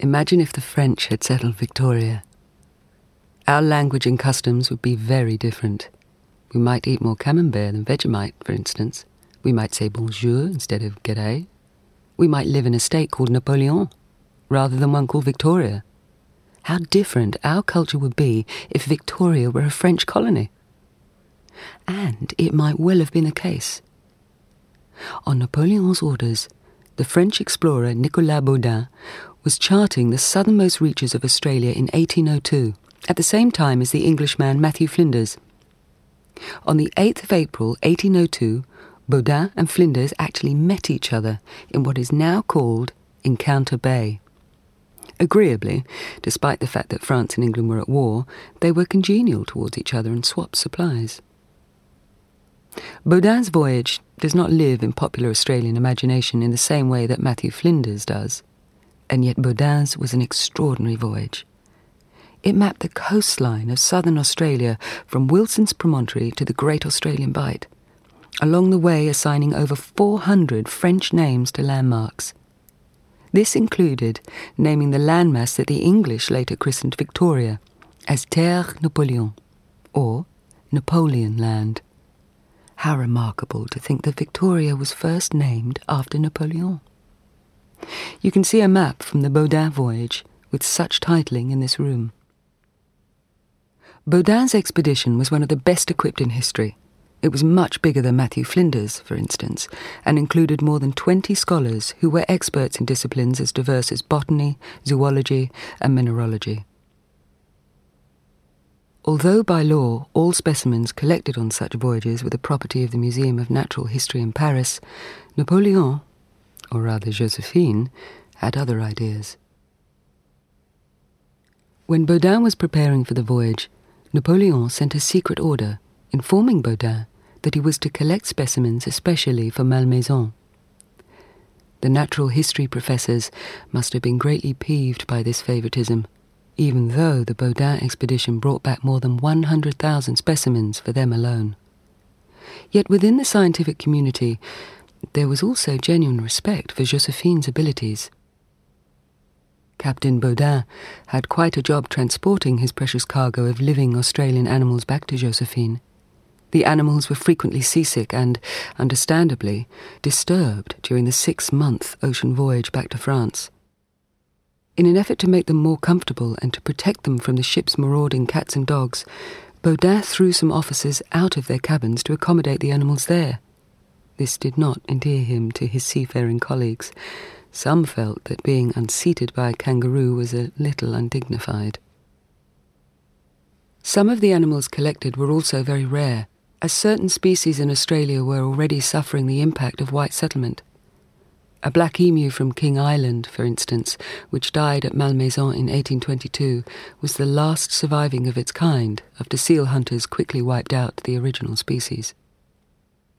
Imagine if the French had settled Victoria. Our language and customs would be very different. We might eat more camembert than Vegemite, for instance. We might say bonjour instead of g'day. We might live in a state called Napoleon rather than one called Victoria. How different our culture would be if Victoria were a French colony. And it might well have been the case. On Napoleon's orders, the French explorer Nicolas Baudin was charting the southernmost reaches of Australia in 1802, at the same time as the Englishman Matthew Flinders. On the 8th of April 1802, Baudin and Flinders actually met each other in what is now called Encounter Bay. Agreeably, despite the fact that France and England were at war, they were congenial towards each other and swapped supplies. Baudin's voyage does not live in popular Australian imagination in the same way that Matthew Flinders does, and yet Baudin's was an extraordinary voyage. It mapped the coastline of southern Australia from Wilson's Promontory to the Great Australian Bight, along the way assigning over 400 French names to landmarks. This included naming the landmass that the English later christened Victoria as Terre Napoleon, or Napoleon Land. How remarkable to think that Victoria was first named after Napoleon. You can see a map from the Baudin voyage with such titling in this room. Baudin's expedition was one of the best equipped in history. It was much bigger than Matthew Flinders, for instance, and included more than 20 scholars who were experts in disciplines as diverse as botany, zoology, and mineralogy. Although by law all specimens collected on such voyages were the property of the Museum of Natural History in Paris, Napoleon, or rather Josephine, had other ideas. When Baudin was preparing for the voyage, Napoleon sent a secret order informing Baudin that he was to collect specimens especially for Malmaison. The natural history professors must have been greatly peeved by this favoritism even though the Baudin expedition brought back more than 100,000 specimens for them alone. Yet within the scientific community, there was also genuine respect for Josephine's abilities. Captain Baudin had quite a job transporting his precious cargo of living Australian animals back to Josephine. The animals were frequently seasick and, understandably, disturbed during the six month ocean voyage back to France. In an effort to make them more comfortable and to protect them from the ship's marauding cats and dogs, Baudin threw some officers out of their cabins to accommodate the animals there. This did not endear him to his seafaring colleagues. Some felt that being unseated by a kangaroo was a little undignified. Some of the animals collected were also very rare, as certain species in Australia were already suffering the impact of white settlement. A black emu from King Island, for instance, which died at Malmaison in 1822, was the last surviving of its kind after seal hunters quickly wiped out the original species.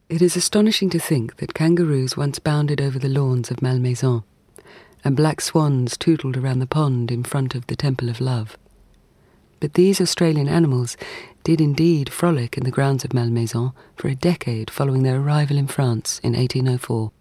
It is astonishing to think that kangaroos once bounded over the lawns of Malmaison, and black swans tootled around the pond in front of the Temple of Love. But these Australian animals did indeed frolic in the grounds of Malmaison for a decade following their arrival in France in 1804.